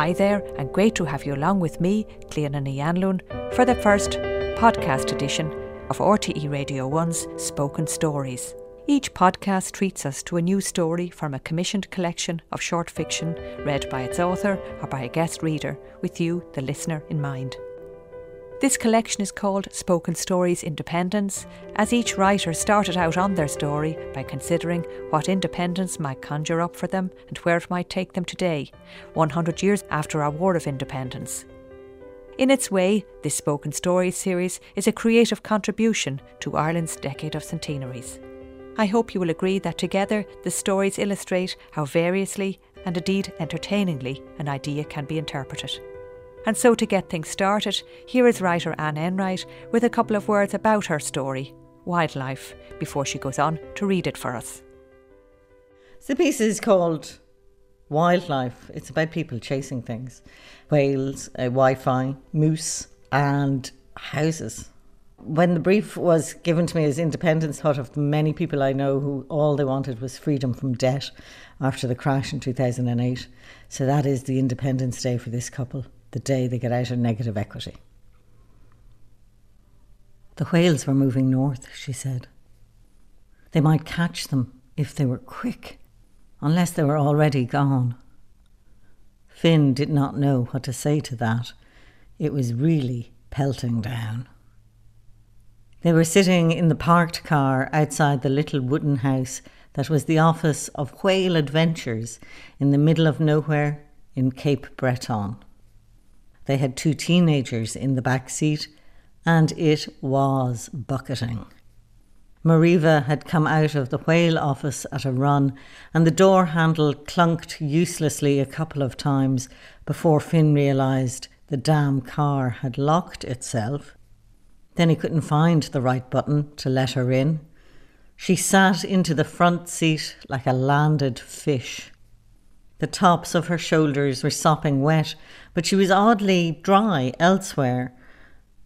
Hi there, and great to have you along with me, Clíona Ní Anluain, for the first podcast edition of RTE Radio 1's Spoken Stories. Each podcast treats us to a new story from a commissioned collection of short fiction read by its author or by a guest reader, with you, the listener, in mind. This collection is called Spoken Stories Independence, as each writer started out on their story by considering what independence might conjure up for them and where it might take them today, 100 years after our War of Independence. In its way, this Spoken Stories series is a creative contribution to Ireland's decade of centenaries. I hope you will agree that together the stories illustrate how variously and indeed entertainingly an idea can be interpreted. And so, to get things started, here is writer Anne Enright with a couple of words about her story, Wildlife, before she goes on to read it for us. The piece is called Wildlife. It's about people chasing things whales, uh, Wi Fi, moose, and houses. When the brief was given to me as independence, thought of many people I know who all they wanted was freedom from debt after the crash in 2008. So that is the Independence Day for this couple the day they get out of negative equity. The whales were moving north, she said. They might catch them if they were quick, unless they were already gone. Finn did not know what to say to that. It was really pelting down. They were sitting in the parked car outside the little wooden house that was the office of Whale Adventures in the middle of nowhere in Cape Breton. They had two teenagers in the back seat, and it was bucketing. Mariva had come out of the whale office at a run, and the door handle clunked uselessly a couple of times before Finn realised the damn car had locked itself. Then he couldn't find the right button to let her in. She sat into the front seat like a landed fish. The tops of her shoulders were sopping wet, but she was oddly dry elsewhere.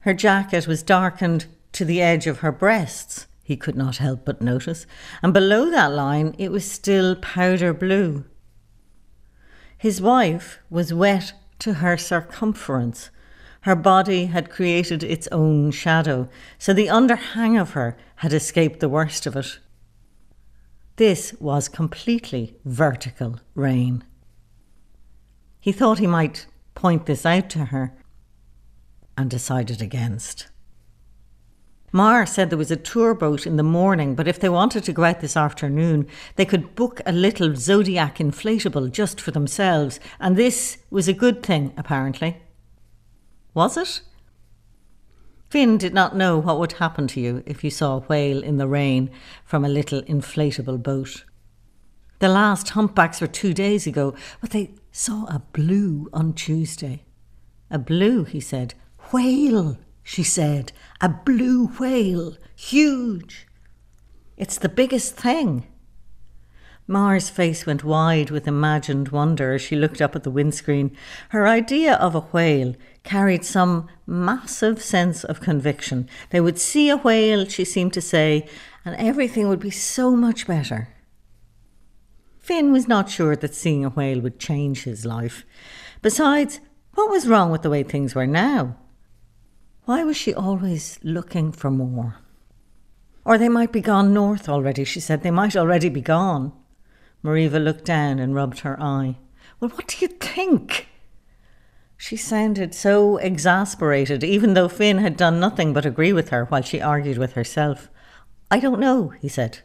Her jacket was darkened to the edge of her breasts, he could not help but notice, and below that line it was still powder blue. His wife was wet to her circumference. Her body had created its own shadow, so the underhang of her had escaped the worst of it. This was completely vertical rain. He thought he might point this out to her and decided against. Mar said there was a tour boat in the morning, but if they wanted to go out this afternoon, they could book a little Zodiac inflatable just for themselves, and this was a good thing, apparently. Was it? Finn did not know what would happen to you if you saw a whale in the rain from a little inflatable boat. The last humpbacks were two days ago, but they saw a blue on Tuesday. A blue, he said. Whale, she said. A blue whale. Huge. It's the biggest thing. Mar's face went wide with imagined wonder as she looked up at the windscreen. Her idea of a whale carried some massive sense of conviction. They would see a whale, she seemed to say, and everything would be so much better. Finn was not sure that seeing a whale would change his life. Besides, what was wrong with the way things were now? Why was she always looking for more? Or they might be gone north already, she said. They might already be gone. Mariva looked down and rubbed her eye. Well, what do you think? She sounded so exasperated, even though Finn had done nothing but agree with her while she argued with herself. I don't know, he said.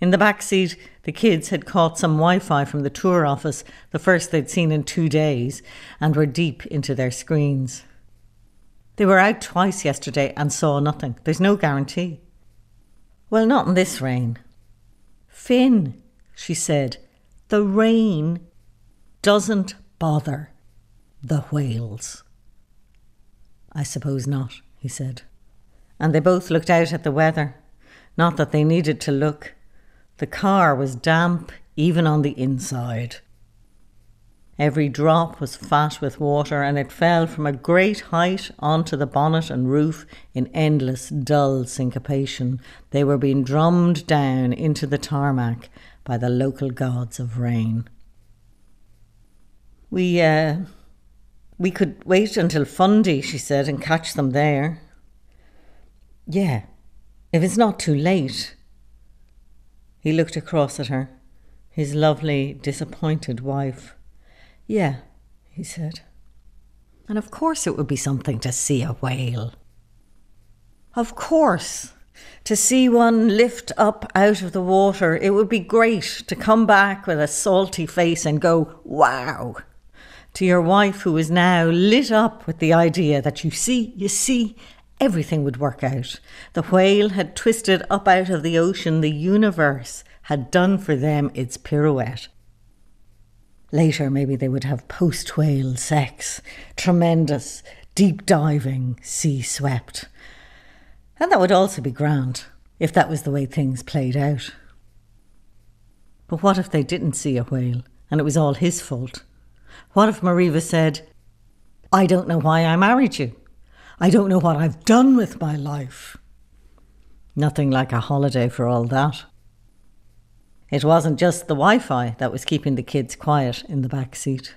In the back seat, the kids had caught some Wi Fi from the tour office, the first they'd seen in two days, and were deep into their screens. They were out twice yesterday and saw nothing. There's no guarantee. Well, not in this rain. Finn, she said, the rain doesn't bother the whales. I suppose not, he said. And they both looked out at the weather. Not that they needed to look. The car was damp even on the inside. Every drop was fat with water, and it fell from a great height onto the bonnet and roof in endless, dull syncopation. They were being drummed down into the tarmac by the local gods of rain. We, uh, we could wait until Fundy, she said, and catch them there. Yeah, if it's not too late. He looked across at her, his lovely, disappointed wife. Yeah, he said. And of course it would be something to see a whale. Of course. To see one lift up out of the water, it would be great to come back with a salty face and go, wow, to your wife who is now lit up with the idea that you see, you see, everything would work out. The whale had twisted up out of the ocean, the universe had done for them its pirouette. Later, maybe they would have post whale sex, tremendous, deep diving, sea swept. And that would also be grand, if that was the way things played out. But what if they didn't see a whale and it was all his fault? What if Mariva said, I don't know why I married you. I don't know what I've done with my life. Nothing like a holiday for all that. It wasn't just the Wi Fi that was keeping the kids quiet in the back seat.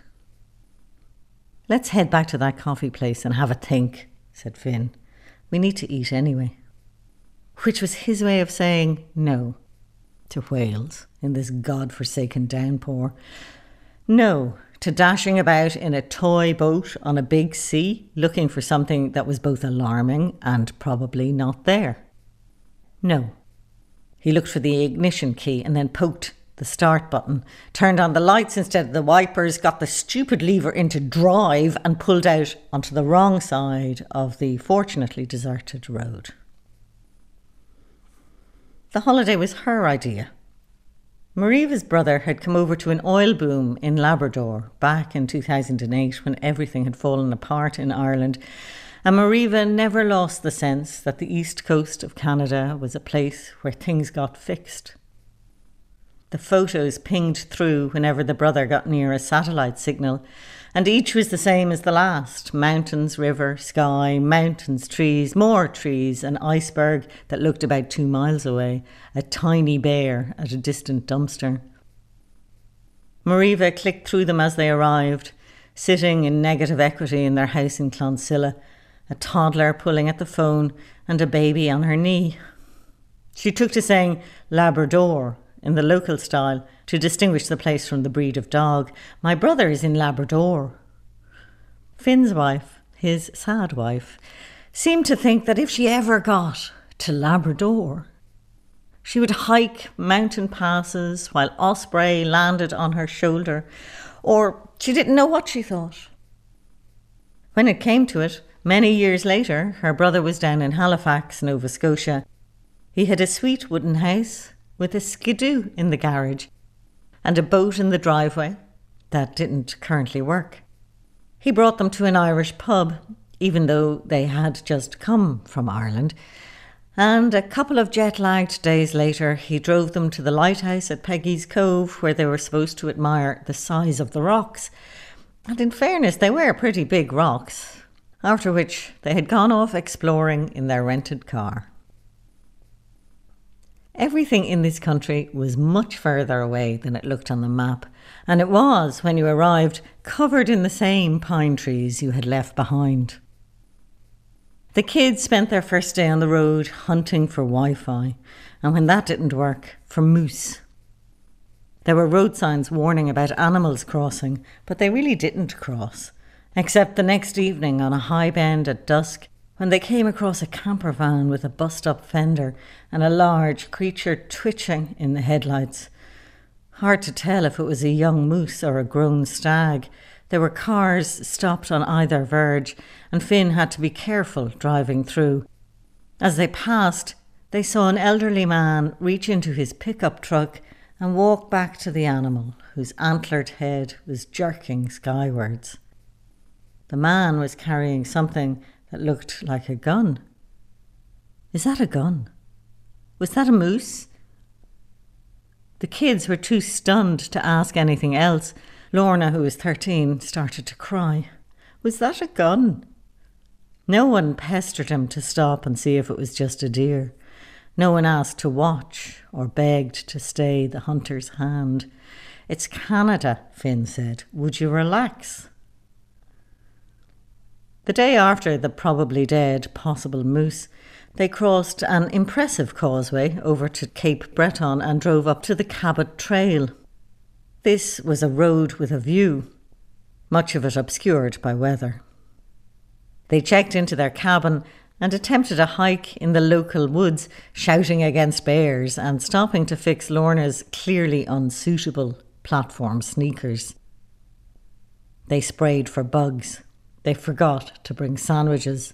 Let's head back to that coffee place and have a think, said Finn. We need to eat anyway. Which was his way of saying no to whales in this god-forsaken downpour. No to dashing about in a toy boat on a big sea looking for something that was both alarming and probably not there. No he looked for the ignition key and then poked the start button, turned on the lights instead of the wipers, got the stupid lever into drive, and pulled out onto the wrong side of the fortunately deserted road. The holiday was her idea. Mariva's brother had come over to an oil boom in Labrador back in 2008 when everything had fallen apart in Ireland and Mariva never lost the sense that the east coast of Canada was a place where things got fixed. The photos pinged through whenever the brother got near a satellite signal, and each was the same as the last mountains, river, sky, mountains, trees, more trees, an iceberg that looked about two miles away, a tiny bear at a distant dumpster. Mariva clicked through them as they arrived, sitting in negative equity in their house in Clonsilla, a toddler pulling at the phone, and a baby on her knee. She took to saying Labrador in the local style to distinguish the place from the breed of dog. My brother is in Labrador. Finn's wife, his sad wife, seemed to think that if she ever got to Labrador, she would hike mountain passes while Osprey landed on her shoulder, or she didn't know what she thought. When it came to it, Many years later, her brother was down in Halifax, Nova Scotia. He had a sweet wooden house with a skidoo in the garage and a boat in the driveway that didn't currently work. He brought them to an Irish pub, even though they had just come from Ireland. And a couple of jet lagged days later, he drove them to the lighthouse at Peggy's Cove, where they were supposed to admire the size of the rocks. And in fairness, they were pretty big rocks, after which they had gone off exploring in their rented car. Everything in this country was much further away than it looked on the map, and it was, when you arrived, covered in the same pine trees you had left behind. The kids spent their first day on the road hunting for Wi Fi, and when that didn't work, for moose. There were road signs warning about animals crossing, but they really didn't cross except the next evening on a high bend at dusk when they came across a camper van with a bust up fender and a large creature twitching in the headlights. Hard to tell if it was a young moose or a grown stag. There were cars stopped on either verge, and Finn had to be careful driving through. As they passed, they saw an elderly man reach into his pickup truck and walk back to the animal, whose antlered head was jerking skywards. The man was carrying something that looked like a gun. Is that a gun? Was that a moose? The kids were too stunned to ask anything else. Lorna, who was 13, started to cry. Was that a gun? No one pestered him to stop and see if it was just a deer. No one asked to watch or begged to stay the hunter's hand. It's Canada, Finn said. Would you relax? The day after the probably dead possible moose, they crossed an impressive causeway over to Cape Breton and drove up to the Cabot Trail. This was a road with a view, much of it obscured by weather. They checked into their cabin and attempted a hike in the local woods, shouting against bears and stopping to fix Lorna's clearly unsuitable platform sneakers. They sprayed for bugs. They forgot to bring sandwiches.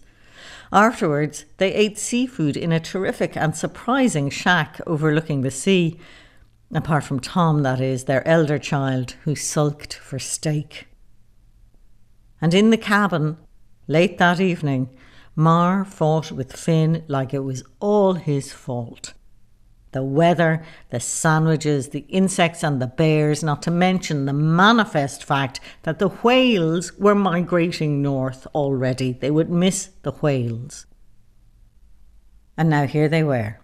Afterwards, they ate seafood in a terrific and surprising shack overlooking the sea, apart from Tom, that is, their elder child, who sulked for steak. And in the cabin, late that evening, Mar fought with Finn like it was all his fault. The weather, the sandwiches, the insects, and the bears, not to mention the manifest fact that the whales were migrating north already. They would miss the whales. And now here they were,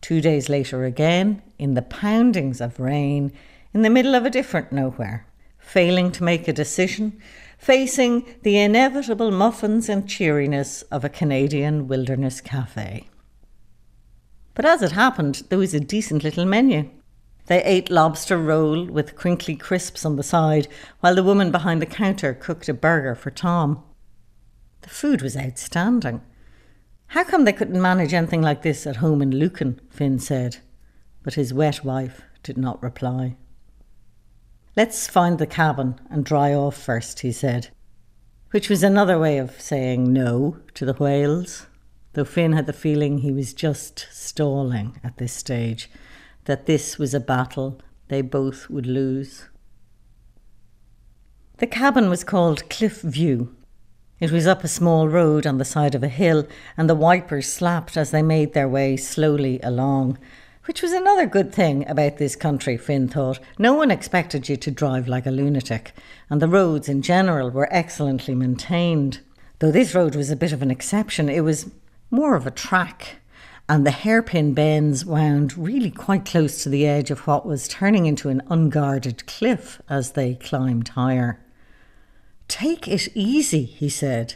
two days later again, in the poundings of rain, in the middle of a different nowhere, failing to make a decision, facing the inevitable muffins and cheeriness of a Canadian wilderness cafe. But as it happened, there was a decent little menu. They ate lobster roll with crinkly crisps on the side, while the woman behind the counter cooked a burger for Tom. The food was outstanding. How come they couldn't manage anything like this at home in Lucan? Finn said. But his wet wife did not reply. Let's find the cabin and dry off first, he said, which was another way of saying no to the whales, though Finn had the feeling he was just stalling at this stage, that this was a battle they both would lose. The cabin was called Cliff View. It was up a small road on the side of a hill, and the wipers slapped as they made their way slowly along, which was another good thing about this country, Finn thought. No one expected you to drive like a lunatic, and the roads in general were excellently maintained. Though this road was a bit of an exception, it was more of a track, and the hairpin bends wound really quite close to the edge of what was turning into an unguarded cliff as they climbed higher. Take it easy, he said.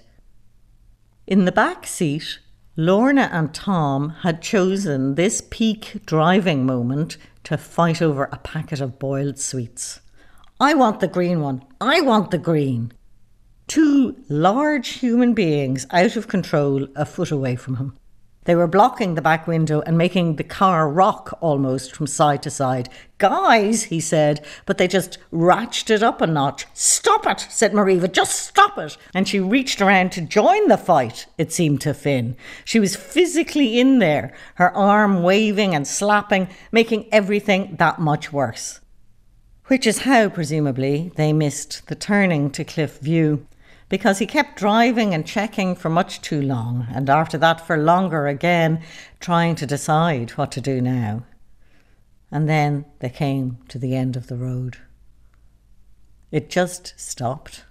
In the back seat, Lorna and Tom had chosen this peak driving moment to fight over a packet of boiled sweets. I want the green one. I want the green. Two large human beings out of control a foot away from him. They were blocking the back window and making the car rock almost from side to side. Guys, he said, but they just ratcheted it up a notch. Stop it, said Mariva, just stop it. And she reached around to join the fight, it seemed to Finn. She was physically in there, her arm waving and slapping, making everything that much worse. Which is how, presumably, they missed the turning to Cliff View because he kept driving and checking for much too long, and after that for longer again, trying to decide what to do now. And then they came to the end of the road. It just stopped.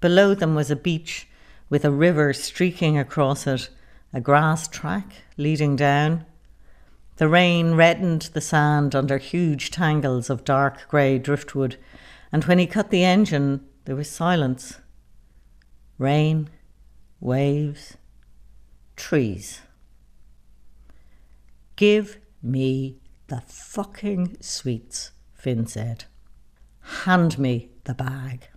Below them was a beach with a river streaking across it, a grass track leading down. The rain reddened the sand under huge tangles of dark grey driftwood, and when he cut the engine, there was silence. Rain, waves, trees. Give me the fucking sweets, Finn said. Hand me the bag.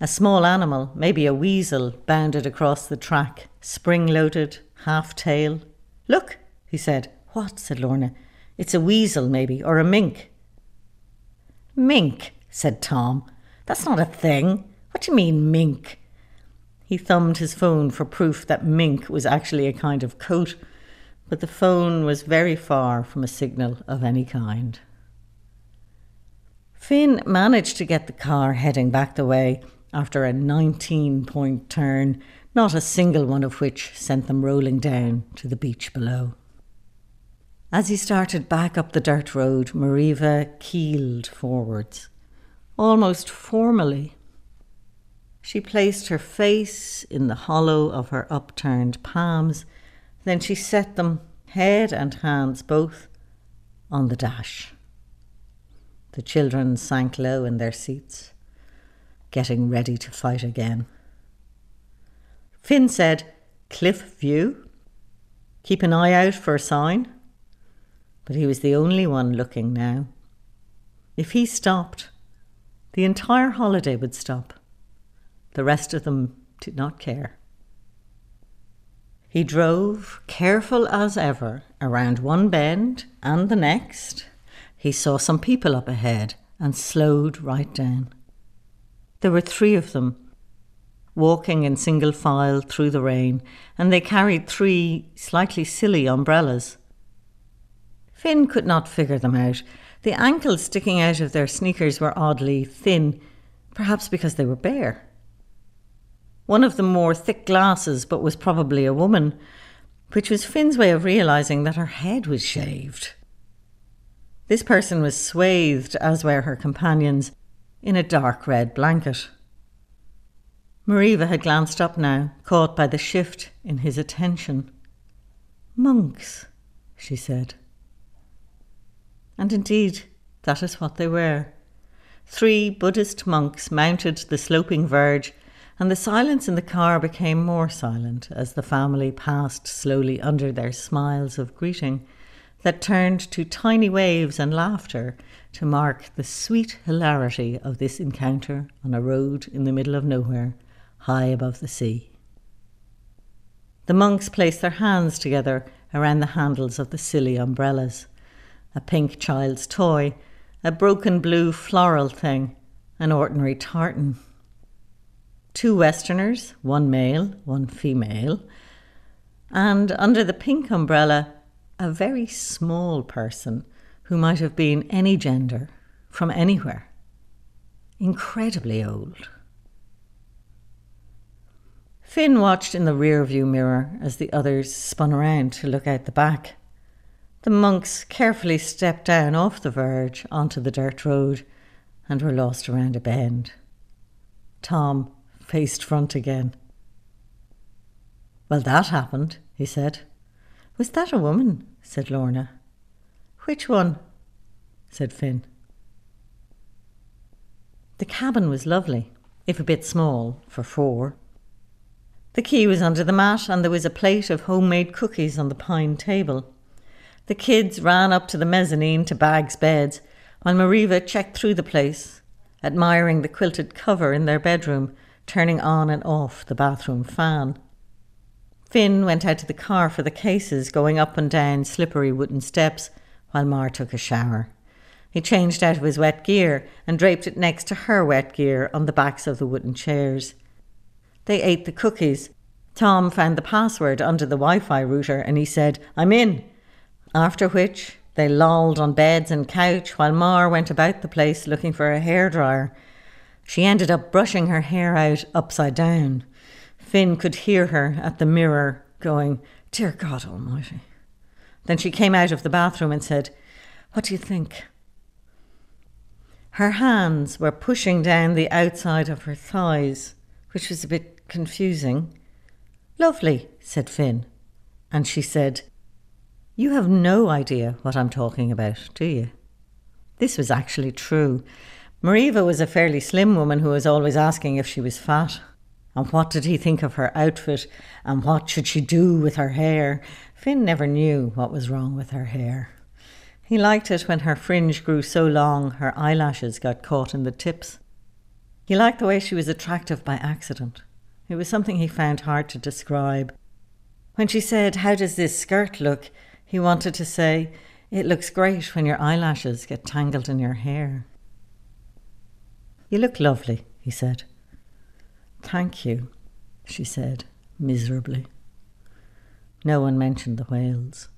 A small animal, maybe a weasel, bounded across the track, spring loaded, half tail. Look, he said. What? said Lorna. It's a weasel, maybe, or a mink. Mink, said Tom. That's not a thing. What do you mean, mink? He thumbed his phone for proof that mink was actually a kind of coat, but the phone was very far from a signal of any kind. Finn managed to get the car heading back the way after a 19 point turn, not a single one of which sent them rolling down to the beach below. As he started back up the dirt road, Mariva keeled forwards almost formally. She placed her face in the hollow of her upturned palms, then she set them, head and hands both, on the dash. The children sank low in their seats, getting ready to fight again. Finn said, Cliff View? Keep an eye out for a sign. But he was the only one looking now. If he stopped, the entire holiday would stop. The rest of them did not care. He drove, careful as ever, around one bend and the next. He saw some people up ahead and slowed right down. There were three of them, walking in single file through the rain, and they carried three slightly silly umbrellas. Finn could not figure them out. The ankles sticking out of their sneakers were oddly thin, perhaps because they were bare. One of them wore thick glasses, but was probably a woman, which was Finn's way of realising that her head was shaved. This person was swathed, as were her companions, in a dark red blanket. Mariva had glanced up now, caught by the shift in his attention. Monks, she said. And indeed, that is what they were. Three Buddhist monks mounted the sloping verge and the silence in the car became more silent as the family passed slowly under their smiles of greeting that turned to tiny waves and laughter to mark the sweet hilarity of this encounter on a road in the middle of nowhere, high above the sea. The monks placed their hands together around the handles of the silly umbrellas a pink child's toy, a broken blue floral thing, an ordinary tartan two Westerners, one male, one female, and under the pink umbrella, a very small person who might have been any gender from anywhere. Incredibly old. Finn watched in the rear view mirror as the others spun around to look out the back. The monks carefully stepped down off the verge onto the dirt road and were lost around a bend. Tom faced front again. Well, that happened, he said. Was that a woman? said Lorna. Which one? said Finn. The cabin was lovely, if a bit small, for four. The key was under the mat, and there was a plate of homemade cookies on the pine table. The kids ran up to the mezzanine to Bag's beds, while Mariva checked through the place, admiring the quilted cover in their bedroom turning on and off the bathroom fan. Finn went out to the car for the cases, going up and down slippery wooden steps while Mar took a shower. He changed out of his wet gear and draped it next to her wet gear on the backs of the wooden chairs. They ate the cookies. Tom found the password under the Wi Fi router and he said, I'm in. After which, they lolled on beds and couch while Mar went about the place looking for a hairdryer she ended up brushing her hair out upside down. Finn could hear her at the mirror going, Dear God Almighty. Then she came out of the bathroom and said, What do you think? Her hands were pushing down the outside of her thighs, which was a bit confusing. Lovely, said Finn. And she said, You have no idea what I'm talking about, do you? This was actually true. Mariva was a fairly slim woman who was always asking if she was fat. And what did he think of her outfit? And what should she do with her hair? Finn never knew what was wrong with her hair. He liked it when her fringe grew so long her eyelashes got caught in the tips. He liked the way she was attractive by accident. It was something he found hard to describe. When she said, How does this skirt look? He wanted to say, It looks great when your eyelashes get tangled in your hair. You look lovely, he said. Thank you, she said miserably. No one mentioned the whales.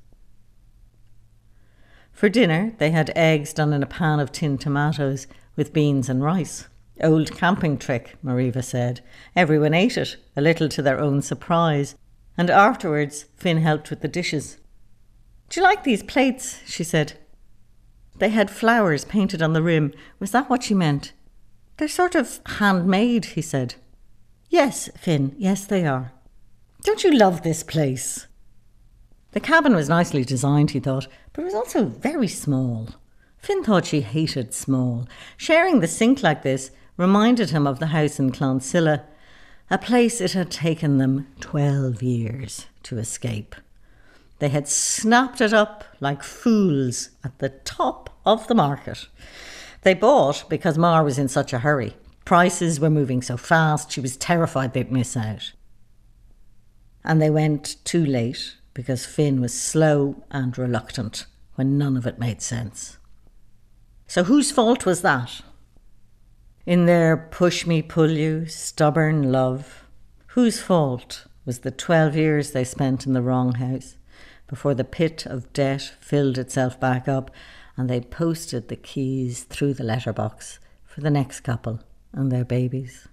For dinner, they had eggs done in a pan of tinned tomatoes with beans and rice. Old camping trick, Mariva said. Everyone ate it, a little to their own surprise, and afterwards Finn helped with the dishes. Do you like these plates? she said. They had flowers painted on the rim. Was that what she meant? They're sort of handmade, he said. Yes, Finn, yes, they are. Don't you love this place? The cabin was nicely designed, he thought, but it was also very small. Finn thought she hated small. Sharing the sink like this reminded him of the house in Clonsilla, a place it had taken them 12 years to escape. They had snapped it up like fools at the top of the market. They bought because Mar was in such a hurry. Prices were moving so fast, she was terrified they'd miss out. And they went too late because Finn was slow and reluctant when none of it made sense. So whose fault was that? In their push me pull you, stubborn love, whose fault was the 12 years they spent in the wrong house before the pit of debt filled itself back up and they posted the keys through the letterbox for the next couple and their babies?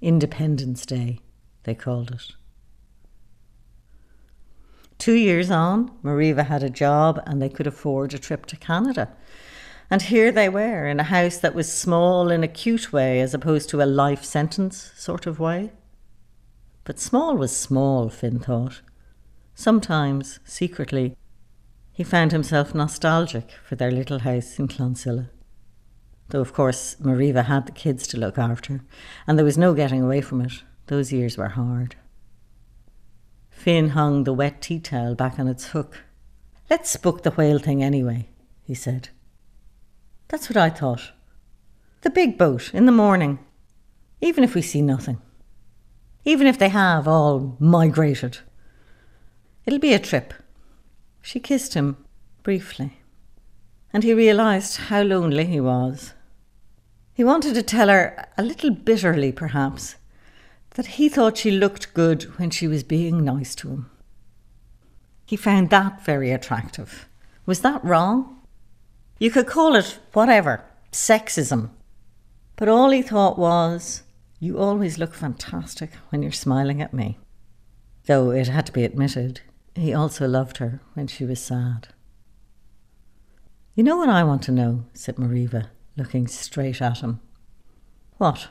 Independence Day, they called it. Two years on, Mariva had a job and they could afford a trip to Canada. And here they were in a house that was small in a cute way as opposed to a life sentence sort of way. But small was small, Finn thought. Sometimes, secretly, he found himself nostalgic for their little house in Clonsilla. Though, of course, Mariva had the kids to look after, and there was no getting away from it. Those years were hard. Finn hung the wet tea towel back on its hook. Let's book the whale thing anyway, he said. That's what I thought. The big boat in the morning, even if we see nothing. Even if they have all migrated. It'll be a trip. She kissed him briefly, and he realised how lonely he was. He wanted to tell her, a little bitterly perhaps, that he thought she looked good when she was being nice to him. He found that very attractive. Was that wrong? You could call it whatever, sexism. But all he thought was, You always look fantastic when you're smiling at me. Though it had to be admitted, he also loved her when she was sad. You know what I want to know, said Mariva, looking straight at him. What?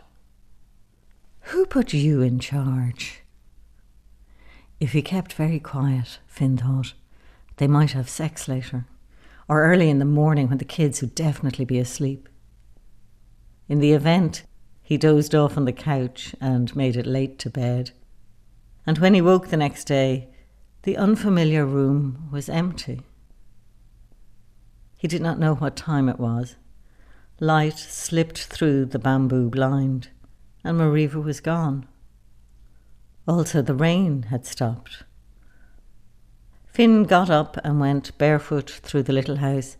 Who put you in charge? If he kept very quiet, Finn thought, they might have sex later, or early in the morning when the kids would definitely be asleep. In the event, he dozed off on the couch and made it late to bed. And when he woke the next day, the unfamiliar room was empty. He did not know what time it was. Light slipped through the bamboo blind and Mariva was gone. Also, the rain had stopped. Finn got up and went barefoot through the little house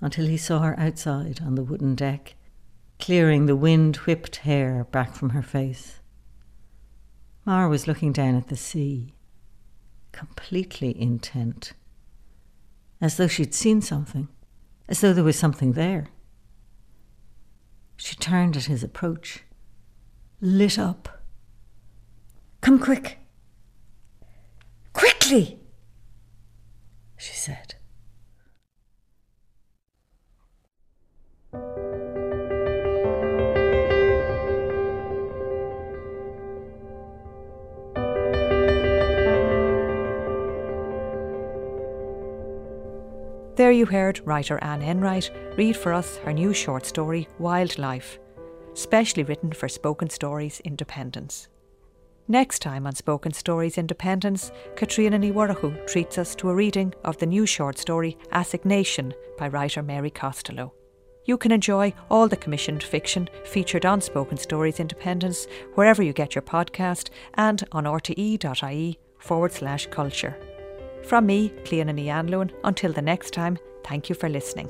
until he saw her outside on the wooden deck, clearing the wind whipped hair back from her face. Mar was looking down at the sea, completely intent, as though she'd seen something, as though there was something there. She turned at his approach lit up. Come quick. Quickly, she said. There you heard writer Anne Enright read for us her new short story, Wildlife, specially written for Spoken Stories Independence. Next time on Spoken Stories Independence, Katrina Niwarahu treats us to a reading of the new short story Assignation by writer Mary Costello. You can enjoy all the commissioned fiction featured on Spoken Stories Independence wherever you get your podcast and on rte.ie forward slash culture. From me, Clíona Ní Anluain, until the next time, thank you for listening.